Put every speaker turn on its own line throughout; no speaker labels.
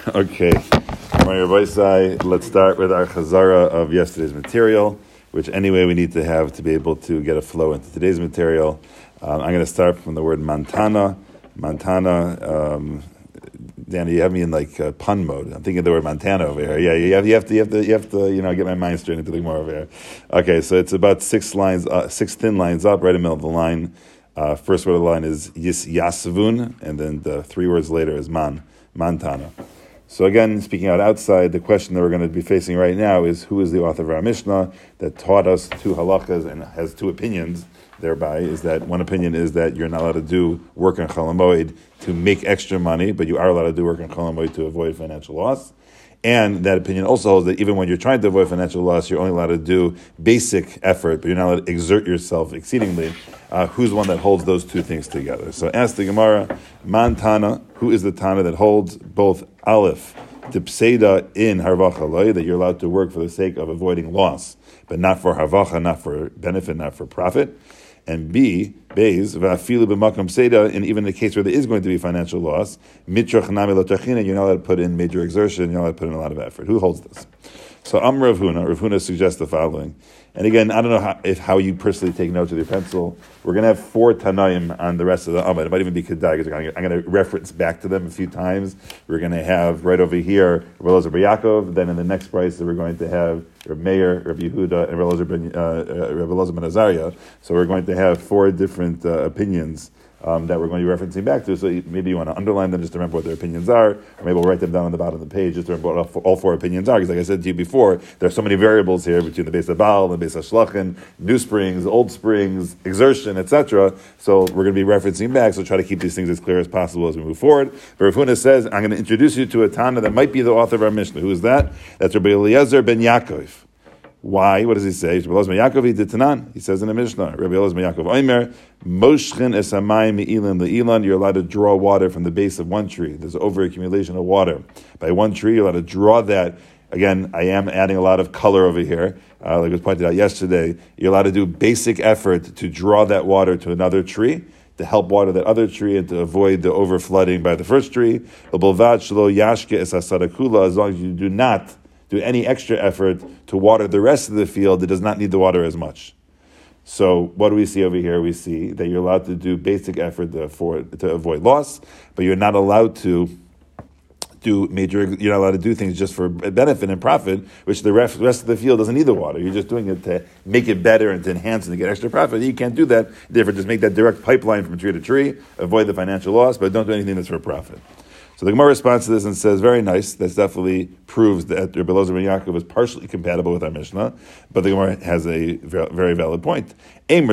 Okay, let's start with our chazara of yesterday's material, which anyway we need to have to be able to get a flow into today's material. Um, I'm going to start from the word Montana. Montana, um, Danny, you have me in like uh, pun mode. I'm thinking the word Montana over here. Yeah, you have, you have to, you have to, you have to, you know, get my mind straight into the more over here. Okay, so it's about six lines, uh, six thin lines up, right in the middle of the line. Uh, first word of the line is Yis Yasvun, and then the three words later is Man, Montana. So again, speaking out outside, the question that we're going to be facing right now is who is the author of our Mishnah that taught us two halachas and has two opinions thereby is that one opinion is that you're not allowed to do work on Cholamoid to make extra money, but you are allowed to do work on Cholamoid to avoid financial loss. And that opinion also holds that even when you're trying to avoid financial loss, you're only allowed to do basic effort, but you're not allowed to exert yourself exceedingly. Uh, who's one that holds those two things together? So ask the Gemara, Mantana, who is the Tana that holds both Aleph, Dipseda in Harvacha that you're allowed to work for the sake of avoiding loss, but not for Harvacha, not for benefit, not for profit and B, Beis, Vafilu b'makam seda, and even in the case where there is going to be financial loss, mitrach nami you're not allowed to put in major exertion, you're not allowed to put in a lot of effort. Who holds this? So Amr Rav Huna, Rav Huna suggests the following. And again, I don't know how, if, how you personally take notes with your pencil. We're going to have four Tanaim on the rest of the Amud. It might even be because I'm going to reference back to them a few times. We're going to have right over here Elazar Yaakov. Then in the next price, we're going to have Rabbi Meir, Rabbi Yehuda, and Elazar ben, uh, uh, ben Azariah. So we're going to have four different uh, opinions um, that we're going to be referencing back to. So maybe you want to underline them just to remember what their opinions are, or maybe we'll write them down on the bottom of the page just to remember what all four opinions are. Because, like I said to you before, there are so many variables here between the base of Baal and the base of Shlachin, new springs, old springs, exertion, etc. So we're going to be referencing back. So try to keep these things as clear as possible as we move forward. But says, I'm going to introduce you to a Tana that might be the author of our Mishnah. Who is that? That's Rabbi Eliezer ben Yaakov. Why? What does he say? He says in the Mishnah, Rabbi Elazar Yaakov Omer, Moshchin esamayim me'ilan le'ilan. You're allowed to draw water from the base of one tree. There's overaccumulation of water by one tree. You're allowed to draw that. Again, I am adding a lot of color over here. Uh, like was pointed out yesterday, you're allowed to do basic effort to draw that water to another tree to help water that other tree and to avoid the overflooding by the first tree. As long as you do not do any extra effort to water the rest of the field that does not need the water as much. So what do we see over here? We see that you're allowed to do basic effort to, for, to avoid loss, but you're not allowed to do major. You're not allowed to do things just for benefit and profit, which the rest, rest of the field doesn't need the water. You're just doing it to make it better and to enhance and to get extra profit. You can't do that. Therefore, just make that direct pipeline from tree to tree, avoid the financial loss, but don't do anything that's for profit. So the Gemara responds to this and says, very nice. That definitely proves that Rabbi Elazar ben Yaakov is partially compatible with our Mishnah, but the Gemara has a very valid point. We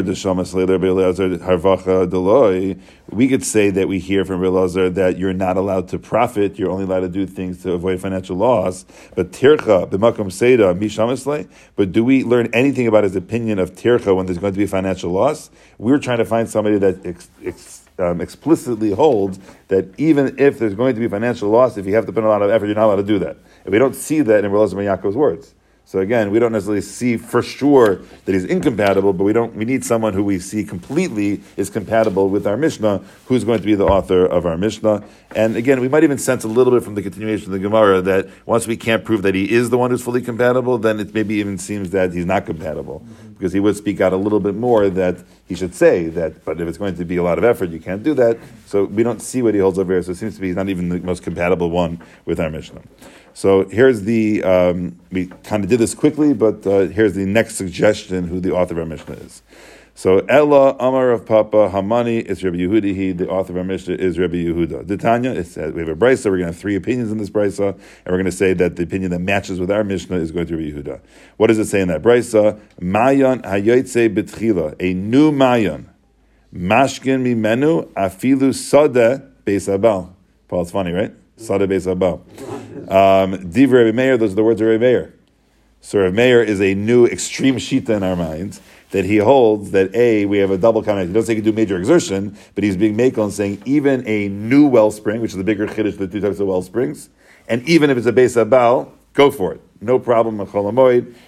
could say that we hear from Rabbi that you're not allowed to profit, you're only allowed to do things to avoid financial loss. But tircha b'makom seda But do we learn anything about his opinion of tircha when there's going to be financial loss? We're trying to find somebody that ex, ex, um, explicitly holds that even if there's going to be financial loss, if you have to put a lot of effort, you're not allowed to do that. And we don't see that in Relazar Yaakov's words. So again, we don't necessarily see for sure that he's incompatible, but we don't. We need someone who we see completely is compatible with our Mishnah, who's going to be the author of our Mishnah. And again, we might even sense a little bit from the continuation of the Gemara that once we can't prove that he is the one who's fully compatible, then it maybe even seems that he's not compatible, because he would speak out a little bit more that he should say that. But if it's going to be a lot of effort, you can't do that. So we don't see what he holds over here. So it seems to be he's not even the most compatible one with our Mishnah. So here's the, um, we kind of did this quickly, but uh, here's the next suggestion who the author of our Mishnah is. So Ella Amar Rav Papa Hamani is Rabbi Yehudi. He, the author of our Mishnah, is Rabbi Yehuda. The Tanya, it says, we have a brisa. We're going to have three opinions in this brisa, and we're going to say that the opinion that matches with our Mishnah is going to be Yehuda. What does it say in that brisa? Mayan hayotze betchila, a new mayan, mashkin mimenu afilu sade beisabal. Paul, it's funny, right? Sade beisabal. Um, Divrei Rebbe Meir, those are the words of Rebbe Meir. So Rebbe Meir is a new extreme shita in our minds that he holds that A, we have a double comment. He doesn't say he can do major exertion, but he's being makel and saying even a new wellspring, which is the bigger chiddush of the two types of well springs, and even if it's a base abal, go for it. No problem.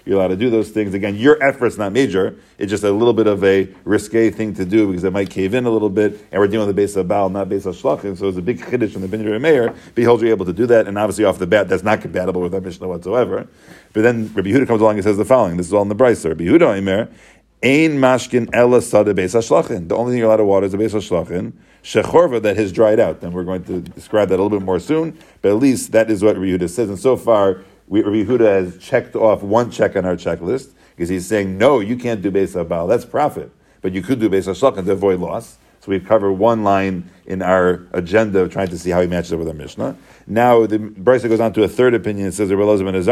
You're allowed to do those things. Again, your effort's not major. It's just a little bit of a risque thing to do because it might cave in a little bit, and we're dealing with the base of Baal, not base of Shlachim. So it's a big chiddush in the Binyan Meir. Behold, you're able to do that, and obviously off the bat, that's not compatible with our Mishnah whatsoever. But then Rabbi Yehuda comes along and says the following. This is all in the Brisa. Rabbi Yehuda Omer, Ein mashkin ela sada beis hashlachin. The only thing you're allowed to water is the beis hashlachin. Shechorva that has dried out. And we're going to describe that a little bit more soon. But at least that is what Rabbi Yehuda says. And so far, we, Rabbi Yehuda has checked off one check on our checklist because he's saying, no, you can't do beis habal. That's profit. But you could do beis hashlachin to avoid loss. So we've covered one line in our agenda of trying to see how he matches up with our Mishnah. Now the Brisa goes on to a third opinion. It says, loikach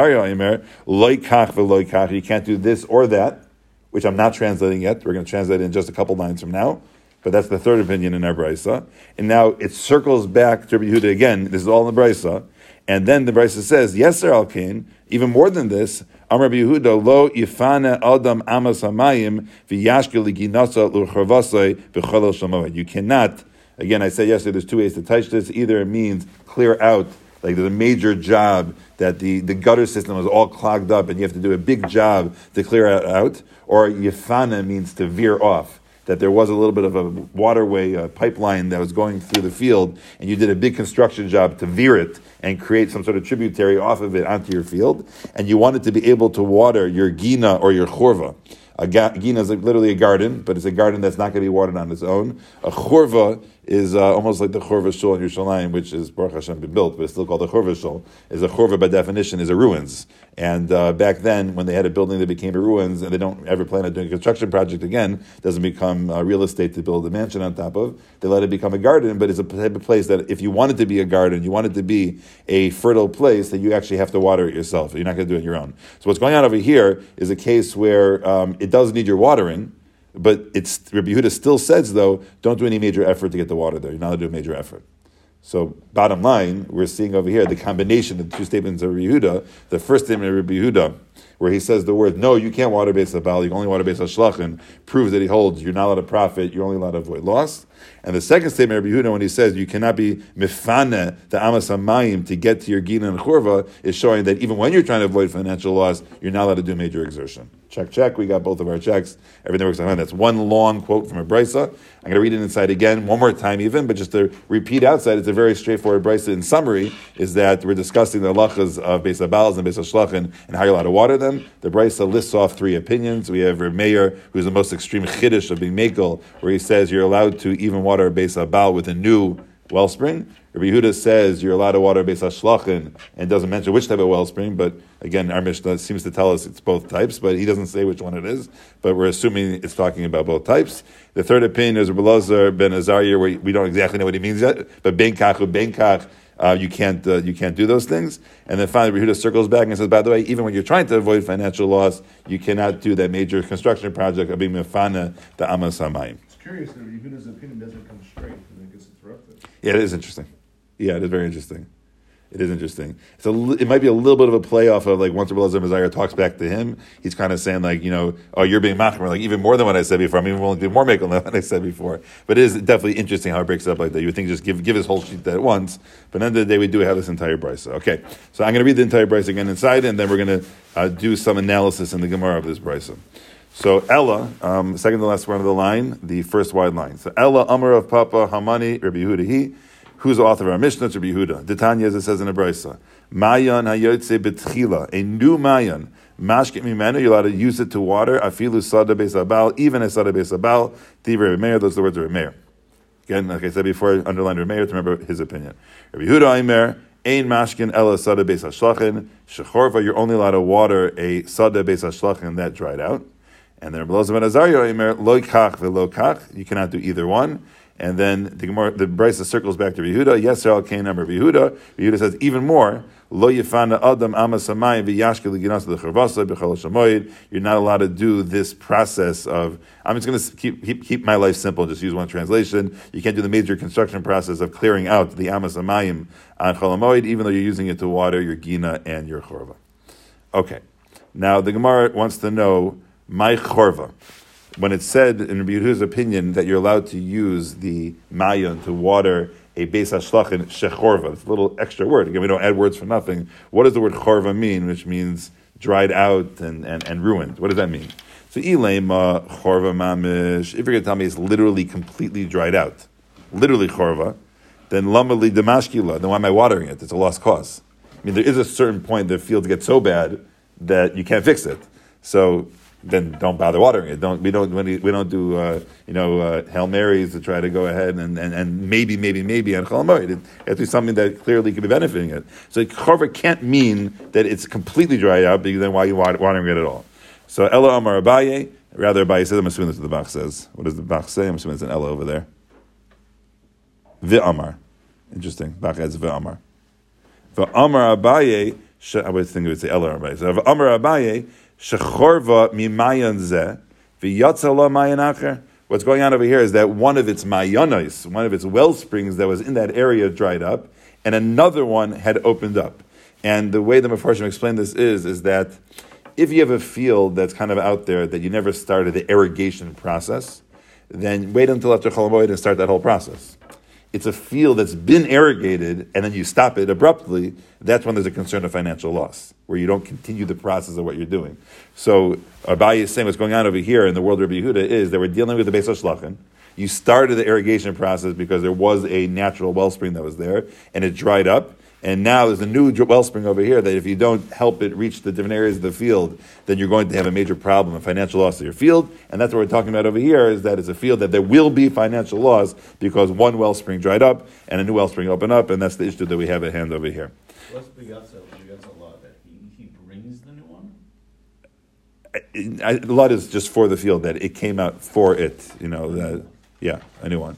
You can't do this or that which I'm not translating yet. We're going to translate in just a couple lines from now. But that's the third opinion in our brisa. And now it circles back to Rabbi Yehuda again. This is all in the brisa. And then the brisa says, yes, sir, Alkain, even more than this, Amr Yehuda, lo adam amas hamayim v'yashke liginasa l'chavasai b'cholel shamoed. You cannot, again, I said yesterday, there's two ways to touch this. Either it means clear out like there's a major job that the, the gutter system is all clogged up and you have to do a big job to clear it out. Or yifana means to veer off. That there was a little bit of a waterway a pipeline that was going through the field, and you did a big construction job to veer it and create some sort of tributary off of it onto your field, and you wanted to be able to water your gina or your chorva. A gina is literally a garden, but it's a garden that's not going to be watered on its own. A chorva is uh, almost like the Chorva Shul in Yerushalayim, which is Baruch Hashem been built, but it's still called the Chorva Shul. Is a Chorva by definition is a ruins. And uh, back then, when they had a building that became a ruins, and they don't ever plan on doing a construction project again, doesn't become uh, real estate to build a mansion on top of. They let it become a garden, but it's a type of place that if you want it to be a garden, you want it to be a fertile place, that you actually have to water it yourself. You're not going to do it on your own. So what's going on over here is a case where um, it does need your watering but it's Rabbi Yehuda still says though, don't do any major effort to get the water there. You're not allowed to do a major effort. So bottom line, we're seeing over here the combination of the two statements of Rabbi Yehuda. The first statement of Rabbi Yehuda, where he says the word, no, you can't water based on Baal, you can only water based on Shlachin, proves that he holds you're not allowed to profit, you're only allowed to avoid loss. And the second statement Rabbi Yehuda, when he says you cannot be mifane the amas hamayim to get to your gina and churva, is showing that even when you're trying to avoid financial loss, you're not allowed to do major exertion. Check, check. We got both of our checks. Everything works fine. That's one long quote from a brisa. I'm going to read it inside again, one more time even, but just to repeat outside, it's a very straightforward brisa. In summary, is that we're discussing the halachas of Beis Abals and Beis Shlachin and how you're allowed to water them. The brisa lists off three opinions. We have Meir, who's the most extreme chiddush of being makel, where he says you're allowed to even water Beis Abal with a new wellspring. Rabbi Yehuda says you're allowed to water Beis Hashlachin and doesn't mention which type of wellspring, but again, our Mishnah seems to tell us it's both types, but he doesn't say which one it is, but we're assuming it's talking about both types. The third opinion is Rabbi Lazar ben Azariah, where we don't exactly know what he means yet, but Ben Kach, uh, you can't uh, you can't do those things. And then finally, Rehuda circles back and says, by the way, even when you're trying to avoid financial loss, you cannot do that major construction project of being mefana the amas hamayim.
It's curious that Rehuda's opinion doesn't come straight and it gets interrupted.
Yeah, it is interesting. Yeah, it is very interesting. It is interesting. It's a, it might be a little bit of a play off of like once Rabbi Messiah talks back to him, he's kind of saying like, you know, oh, you're being machmer, like even more than what I said before. I'm even willing to do more makel than what I said before. But it is definitely interesting how it breaks up like that. You would think just give give his whole sheet at once, but end of the day, we do have this entire brisa. Okay, so I'm going to read the entire brisa again inside, and then we're going to uh, do some analysis in the Gemara of this brisa. So Ella, um, second to last one of the line, the first wide line. So Ella, Amar Rav Papa, Hamani, Rabbi Yehuda. Who's the author of our Mishnah? Rabbi Yehuda. Ditanya, as it says in the Brisa. Mayan hayotze betchila, a new mayan. Mashket mimenu, you're allowed to use it to water. Afilu sada besabal, even a sada besabal. Tivre Meir, those are the words of Meir. Again, like I said before, underline Meir to remember his opinion. Rabbi Yehuda Aimer, Ein mashkin ela sada beis. Shechorva, you're only allowed to water a sada beis hashlachin that dried out. And then Rabbi Elazar ben Azariah Aimer, lo kach. You cannot do either one. And then the Gemara, the Brisa circles back to Yehuda. Yes, sir al Kain number Yehuda. Yehuda says even more. Lo yifana adam v'yashkel. You're not allowed to do this process of. I'm just going to keep, keep, keep my life simple. and Just use one translation. You can't do the major construction process of clearing out the amasamayim on cholamoid, even though you're using it to water your gina and your chorva. Okay. Now the Gemara wants to know my chorva when it's said in Rabbi Yehuda's opinion that you're allowed to use the mayon to water a Beis Hashlachin Shechorva. It's a little extra word. Again, we don't add words for nothing. What does the word Chorva mean, which means dried out and, and, and ruined? What does that mean? So Ilema Chorva Mamish, if you're going to tell me it's literally completely dried out, literally Chorva, then Lamali Damashkila, then why am I watering it? It's a lost cause. I mean, there is a certain point the fields get so bad that you can't fix it. So then don't bother watering it. Don't we don't we don't do uh, you know uh, hail marys to try to go ahead and, and, and maybe maybe maybe on Chol It has to be something that clearly could be benefiting it. So Chorva can't mean that it's completely dried out because then why are you watering it at all? So Ella Amar Abaye, rather Abaye says I'm assuming that's what the Bach says. What does the Bach say? I'm assuming it's an Ella over there. Vi Amar, interesting. Bach adds Vi Amar. Amar Abaye. I would think it would say Ella Abaye. So Amar Abaye. Shechorva mimayan mayan acher. What's going on over here is that one of its mayanos, one of its well springs that was in that area dried up, and another one had opened up. And the way the Mefarshim explained this is, is that if you have a field that's kind of out there that you never started the irrigation process, then wait until after Cholamoid and start that whole process it's a field that's been irrigated and then you stop it abruptly, that's when there's a concern of financial loss, where you don't continue the process of what you're doing. So Abaye is saying what's going on over here in the world of Yehuda is that we're dealing with the Beis HaShlachin. You started the irrigation process because there was a natural wellspring that was there, and it dried up, and now there's a new wellspring over here that if you don't help it reach the different areas of the field, then you're going to have a major problem, a financial loss to your field. And that's what we're talking about over here, is that it's a field that there will be financial loss because one wellspring dried up and a new wellspring opened up, and that's the issue that we have at hand over here.
What's Begatza? Begatza law that he, he brings the new one?
I, I, lot is just for the field, that it came out for it, you know, that, yeah, a new one.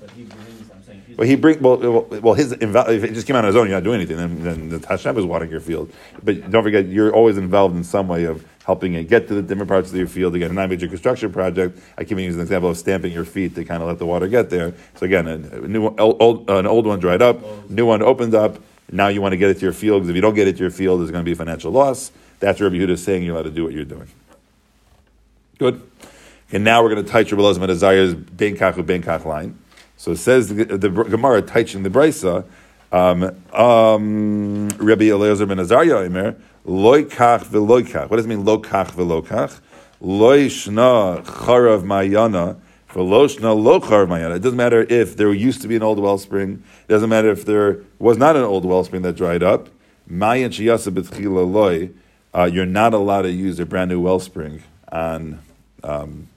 Well, he bring well, well, his if it just came out on his own, you're not doing anything. Then, then the Hashem is watering your field. But don't forget, you're always involved in some way of helping it get to the different parts of your field. Again, a non-major construction project. I can use an example of stamping your feet to kind of let the water get there. So again, a, new old, an old one dried up, new one opened up. Now you want to get it to your field because if you don't get it to your field, there's going to be a financial loss. That's Rabbi Yehuda is saying you're to do what you're doing. Good. And now we're going to touch Rabbi Elazar Ben Kachu Ben Kach line. So it says the, the Gemara teaching the Brisa, um, um, Rabbi Eliezer ben Azariah Omer, loy kach v'loy kach. What does it mean, lo kach v'lo kach? Loy shna charav mayana, v'lo lo charav mayana. It doesn't matter if there used to be an old wellspring. It doesn't matter if there was not an old wellspring that dried up. Mayan shiyasa b'tchila loy. Uh, you're not allowed to use a brand new wellspring on um.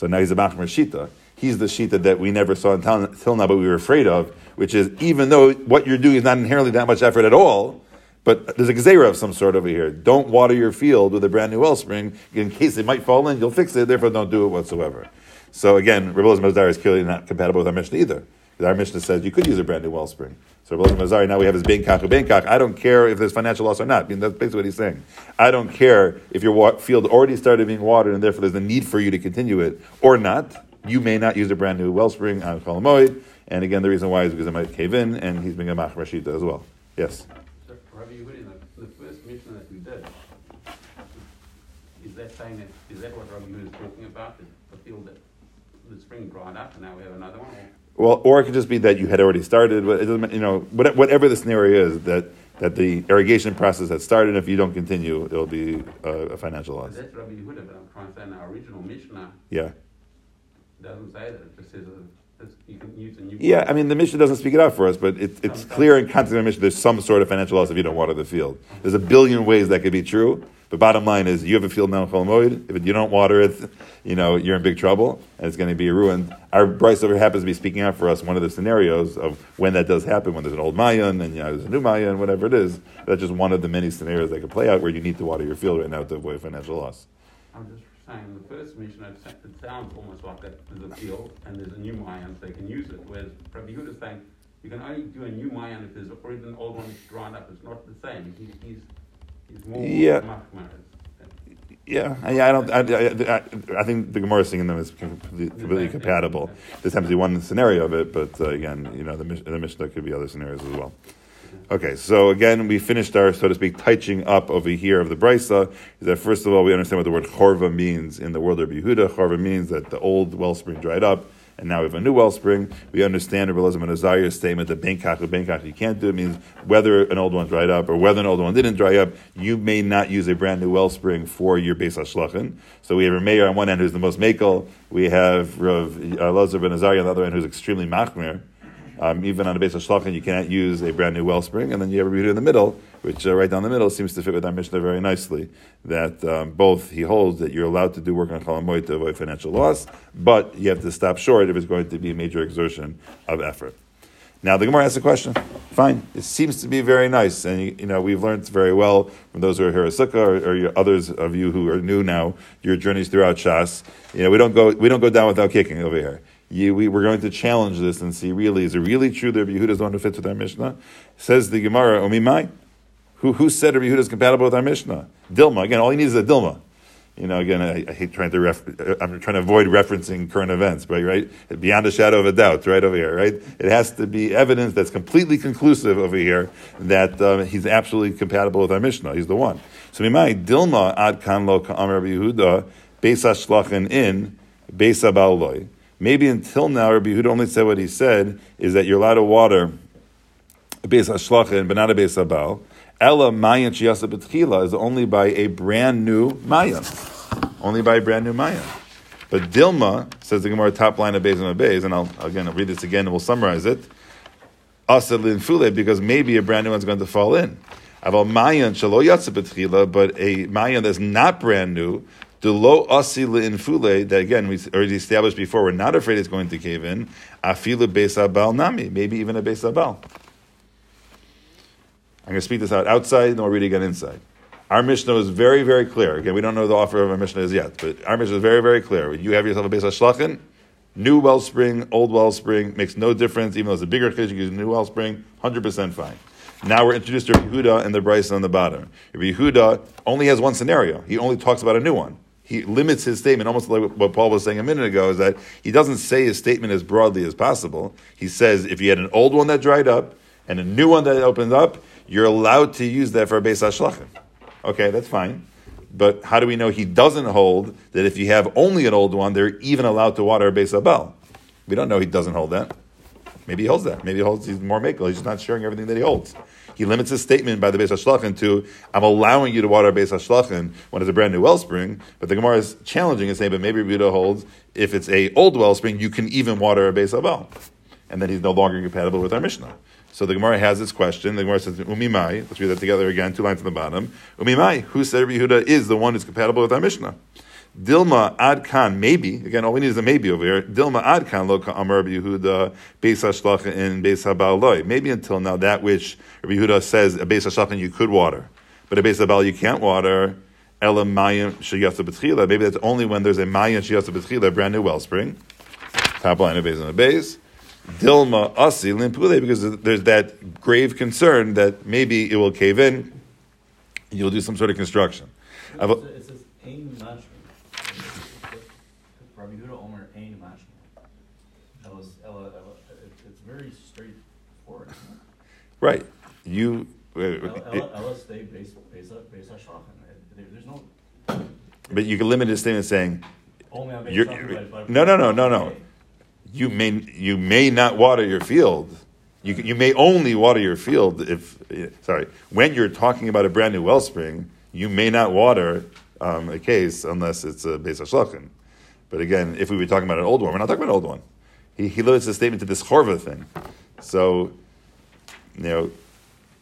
So now he's a Machmer Shita. He's the Shita that we never saw until now, but we were afraid of, which is even though what you're doing is not inherently that much effort at all, but there's a gzera of some sort over here. Don't water your field with a brand new wellspring in case it might fall in. You'll fix it. Therefore, don't do it whatsoever. So again, Rebbe Mazar is clearly not compatible with our Mishnah either. Our Mishnah says you could use a brand new wellspring. So Rabbi Mazari, now we have his Ben Kach, Ben I don't care if there's financial loss or not. I mean, that's basically what he's saying. I don't care if your field already started being watered and therefore there's a need for you to continue it or not. You may not use a brand new wellspring on Cholamoid. And again, the reason why is because it might cave in and he's being a Mach Rashida as well. Yes?
So, the, the first Mishnah that we did, is that saying is that what Rabbi Yehudi is talking about? The, the field that the spring dried up and now we have another one? Or?
Well, or it could just be that you had already started. But it doesn't, you know, whatever the scenario is, that that the irrigation process had started. If you don't continue, it'll be a, a financial loss.
That's Rabbi Yehuda, but I'm trying to say in our original Mishnah.
Yeah.
Doesn't say that. It just says uh, that you can use a new.
Yeah, I mean the Mishnah doesn't speak it out for us, but it, it's clear in context of the Mishnah. There's some sort of financial loss if you don't water the field. There's a billion ways that could be true. But bottom line is, you have a field now in. If you don't water it, you know you're in big trouble, and it's going to be ruined. Our brisa over happens to be speaking out for us one of the scenarios of when that does happen, when there's an old Mayan and you know, there's a new Mayan, whatever it is. That's just one of the many scenarios that could play out where you need to water your field right now to avoid financial loss.
I'm just saying, the first Mishnah, it sounds almost like that there's a field and there's a new Mayan, so they can use it. Whereas Rabbi Yehuda is saying, you can only do a new Mayan if there's already an old one dried up. It's not the same. He, he's,
yeah. Yeah, yeah, I don't. I, I, I, think the Gemara singing them is completely, completely compatible. This happens to be one scenario of it, but uh, again, you know, the, the Mishnah could be other scenarios as well. Okay, so again, we finished our, so to speak, touching up over here of the Brisa. Is that first of all, we understand what the word chorva means in the world of Yehuda. Chorva means that the old wellspring dried up, and now we have a new wellspring. We understand Rabbi Elazar ben Azariah's statement that Benkach or Benkach you can't do it means whether an old one dried up or whether an old one didn't dry up, you may not use a brand new wellspring for your Beis HaShlachin. So we have a mayor on one end who's the most makel. We have Rav Elazar ben Azariah on the other end who's extremely machmir. Um, even on a base of shlachin, you cannot use a brand new wellspring, and then you have a Yehuda in the middle, which uh, right down the middle seems to fit with our Mishnah very nicely. That um, both he holds that you're allowed to do work on chalamoy to avoid financial loss, but you have to stop short if it's going to be a major exertion of effort. Now the Gemara asks a question. Fine, it seems to be very nice, and you know we've learned very well from those who are here at Sukkah or, or others of you who are new now. Your journeys throughout Shas, you know we don't go we don't go down without kicking over here you, we, we're going to challenge this and see really, is it really true that Yehuda is the one who fits with our Mishnah? Says the Gemara. Who, who said Rabbi Yehuda is compatible with our Mishnah? Dilma. Again, all he needs is a Dilma. You know, again, I, I hate trying to ref, I'm trying to avoid referencing current events, but right, beyond a shadow of a doubt, right over here, right. It has to be evidence that's completely conclusive over here that uh, he's absolutely compatible with our Mishnah. He's the one. So, mimai dilma ad kan lo ka'am Rabbi Yehuda beis shlachin in beis abaloi. Maybe until now, Rabbi Yehuda only said what he said is that you're allowed to water a beis hashlachin, but not a beis habal. Ella mayan shiyasa betchila is only by a brand new mayan, only by a brand new mayan. But Dilma says the Gemara top line of Beis and Beis, and I'll again I'll read this again and we'll summarize it. Asad fule because maybe a brand new one's going to fall in. Aval mayan shalo yatsa but a mayan that's not brand new the lo asi in fule that again we already established before. We're not afraid it's going to cave in. Afilu besabal nami, maybe even a besabal. I'm going to speak this out outside, and we'll read it again inside. Our Mishnah is very, very clear. Again, we don't know the offer of our Mishnah is yet, but our Mishnah is very, very clear. You have yourself a base of shlachin, new wellspring, old wellspring, makes no difference, even though it's a bigger chiddush, you use a new wellspring, 100% fine. Now we're introduced to Yehuda and the brisa on the bottom. Yehuda only has one scenario. He only talks about a new one he limits his statement, almost like what Paul was saying a minute ago, is that he doesn't say his statement as broadly as possible. He says if you had an old one that dried up and a new one that opened up, you're allowed to use that for a Beis HaShlachim. Okay, that's fine. But how do we know he doesn't hold that if you have only an old one, they're even allowed to water a Beis Abel? We don't know he doesn't hold that. Maybe he holds that. Maybe he holds he's more makel. He's just not sharing everything that he holds. He limits his statement by the Beis Hashlachin to, I'm allowing you to water a Beis Hashlachin when it's a brand new wellspring, but the Gemara is challenging and saying, but maybe Rita holds, if it's a old wellspring, you can even water a Beis Abel. And then he's no longer compatible with our Mishnah. So the Gemara has this question. The Gemara says, Umimai, let's read that together again, two lines at the bottom. Umimai, who said Rabbi Yehuda is the one who's compatible with our Mishnah? Dilma ad kan, maybe, again, all we need is a maybe over here. Dilma ad kan lo amar Yehuda beis hashlach in beis habaloi. Maybe until now, that which Rabbi Yehuda says a beis hashlach you could water, but a beis habal you can't water. Ela mayim sheyasa betchila. Maybe that's only when there's a mayim sheyasa betchila, a brand new wellspring. Top line of base on the base. Dilma asi limpule, because there's that grave concern that maybe it will cave in. You'll do some sort of construction.
It says, Rabbi Yehuda Omer Ein It's very straightforward.
Right. You.
Ella stay based based There's no.
But you can limit his statement saying.
Only on
you're, no, no, no, no, no. You may you may not water your field. You you may only water your field if sorry when you're talking about a brand new wellspring. You may not water um, a case unless it's a base shlachin. But again, if we were talking about an old one, we're not talking about an old one. He, he limits the statement to this chorva thing. So, you know,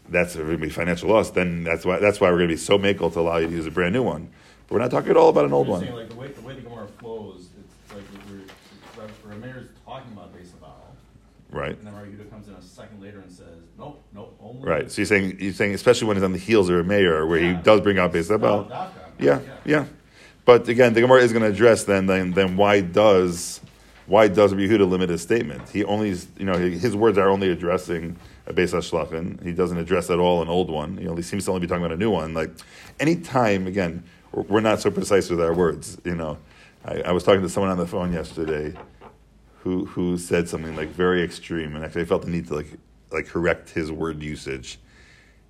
that's going to be financial loss. Then that's why that's why we're going to be so makel to allow you to use a brand new one. But we're not talking at all about an old one.
Saying, like, the, way, the way the Gemara flows, it's like we're, Ramir's talking about base about.
Right.
And then Yehuda comes in a second later and says, nope, nope, only.
Right. So you're saying, you're saying, especially when he's on the heels of a mayor, where yeah. he does bring out base about.
Yeah,
yeah, yeah. But again, the Gemara is going to address then, then, then why does why does Yehuda limit his statement? He only, you know, his words are only addressing a Beis Hashlachin. He doesn't address at all an old one. You know, he seems to only be talking about a new one. Like, anytime, again, we're not so precise with our words. You know, I, I was talking to someone on the phone yesterday who who said something like very extreme, and actually I felt the need to like like correct his word usage.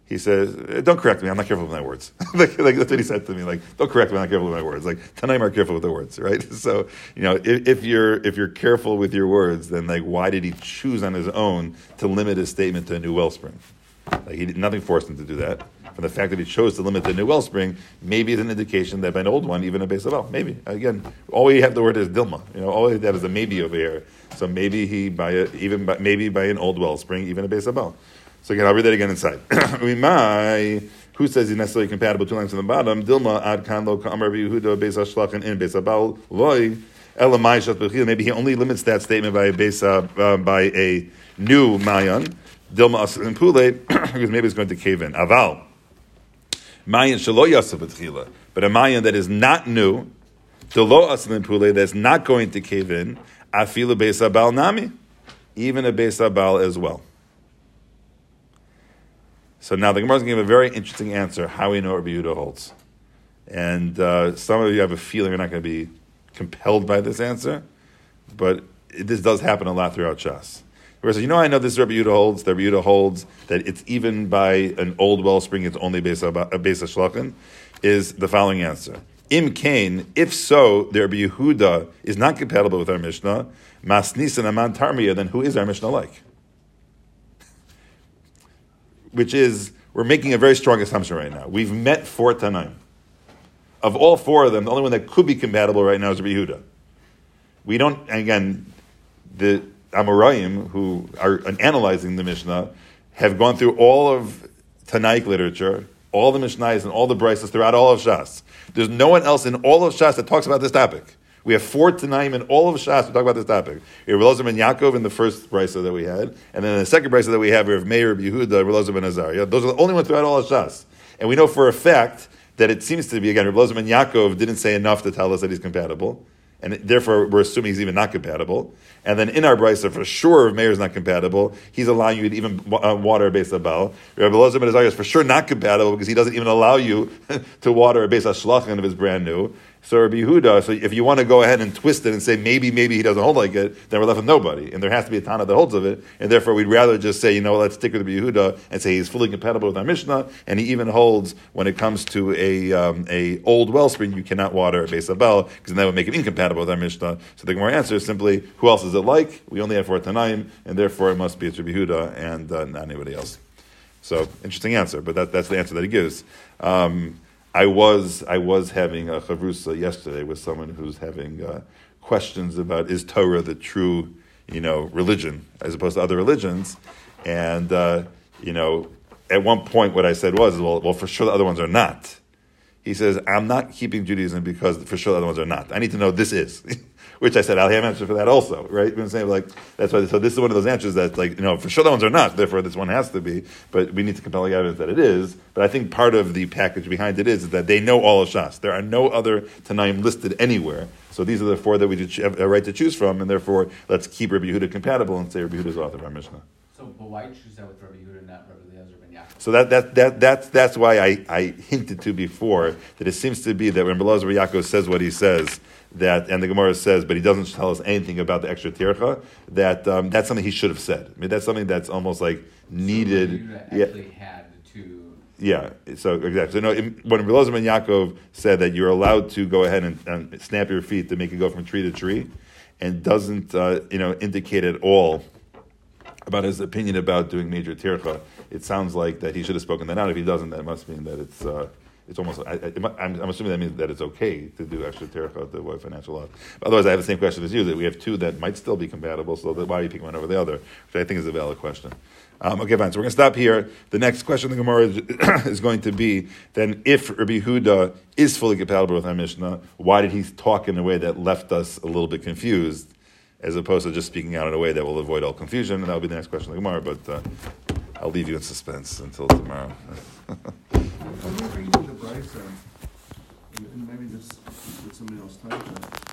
he says, "Eh, "Don't correct me. I'm not careful with my words." like, like that's what he said to me. Like, "Don't correct me. I'm not careful with my words." Like, Tanaim are careful with the words, right? So, you know, if, if you're if you're careful with your words, then like, why did he choose on his own to limit his statement to a new wellspring? Like, he did, nothing forced him to do that. From the fact that he chose to limit the new wellspring, maybe it's an indication that by an old one, even a base of well, maybe again, all we have the word is dilma. You know, all we have is a maybe over here. So maybe he by a, even by, maybe by an old wellspring, even a base of well. So again, I'll read that again inside. may. Who says he's necessarily compatible two lines from the bottom? Dilma ad kan lo ka'amar Yehuda beis hashlachin in beis abal loy. Maybe he only limits that statement by a beis uh, by a new mayan. Dilma pule because maybe it's going to cave in. Aval mayan shelo yasef b'tchila, but a mayan that is not new, delo asl pule that's not going to cave in. Afilu beis abal nami, even a beis abal as well. So now the Gemara is going to give a very interesting answer how we know Rabbi Yehuda holds. And uh, some of you have a feeling you're not going to be compelled by this answer, but this does happen a lot throughout Shas. Says, you know, I know this Rabbi Yehuda holds. That Rabbi Yehuda holds that it's even by an old wellspring, it's only based on a base of shlachin. Is the following answer: Im Kain, if so, the Rabbi Yehuda is not compatible with our Mishnah. Masnisan aman tarmiya, then who is our Mishnah like? which is we're making a very strong assumption right now. We've met four Tanaim. Of all four of them, the only one that could be compatible right now is Rabbi Yehuda. We don't, again, the Amoraim, who are analyzing the Mishnah, have gone through all of Tanaic literature, all the Mishnahs and all the Brises throughout all of Shas. There's no one else in all of Shas that talks about this topic. We have four Tanaim in all of Shas to talk about this topic. We have Relazar ben Yaakov in the first brisa that we had, and then the second brisa that we have, have Meir, Yehuda, Relazar ben Azariah. Those are the only ones throughout all of Shas. And we know for a fact that it seems to be, again, Relazar ben Yaakov didn't say enough to tell us that he's compatible. And therefore, we're assuming he's even not compatible. And then in our brisa, for sure, if Meir is not compatible, he's allowing you to even uh, water a base Baal. Rabbi Elazar ben is for sure not compatible because he doesn't even allow you to water a base of Shlachin if it's brand new. So Rabbi Yehuda, so if you want to go ahead and twist it and say maybe, maybe he doesn't hold like it, then we're left with nobody. And there has to be a Tana that holds of it. And therefore we'd rather just say, you know, let's stick with Rabbi Yehuda and say he's fully compatible with our Mishnah. And he even holds when it comes to a, um, a old wellspring, you cannot water a base of Bel, because that would make it incompatible with our Mishnah. So the Gemara answer is simply, who else is it like? We only have four Tanaim, and therefore it must be it's Rabbi Yehuda and uh, not anybody else. So interesting answer, but that, that's the answer that he gives. Um, I was I was having a chavrusa yesterday with someone who's having uh, questions about is Torah the true you know religion as opposed to other religions, and uh, you know at one point what I said was well well for sure the other ones are not. He says I'm not keeping Judaism because for sure the other ones are not. I need to know this is. Which I said I'll have an answer for that also, right? You know I'm saying like that's why. So this is one of those answers that like you know for sure the ones are not. Therefore, this one has to be. But we need to compelling evidence that it is. But I think part of the package behind it is, is that they know all of Shas. There are no other Tanaim listed anywhere. So these are the four that we have a right to choose from, and therefore let's keep Rabbi Yehuda compatible and say Rabbi Yehuda is author of our Mishnah.
So, but why choose that with Rabbi Yehuda and not Rabbi Eliezer ben Yaakov?
So that, that, that, that's, that's why I, I hinted to before that it seems to be that when Belazar Yaakov says what he says, that and the Gemara says, but he doesn't tell us anything about the extra tircha. That um, that's something he should have said. I mean, that's something that's almost like needed.
So
yeah,
had to.
yeah. So exactly. So no, when Belazar ben Yaakov said that you're allowed to go ahead and, and snap your feet to make it go from tree to tree, and doesn't uh, you know indicate at all about his opinion about doing major tircha, it sounds like that he should have spoken that out. If he doesn't, that must mean that it's uh, it's almost. I, I'm assuming that means that it's okay to do extra tircha to avoid financial loss. But otherwise, I have the same question as you that we have two that might still be compatible. So that why are you picking one over the other? Which I think is a valid question. Um, okay, fine. So we're going to stop here. The next question the Gemara is, is going to be then if Rabbi Huda is fully compatible with our Mishnah, why did he talk in a way that left us a little bit confused? as opposed to just speaking out in a way that will avoid all confusion. And that will be the next question the Gemara, but uh, I'll leave you in suspense until tomorrow.
The and maybe this, else.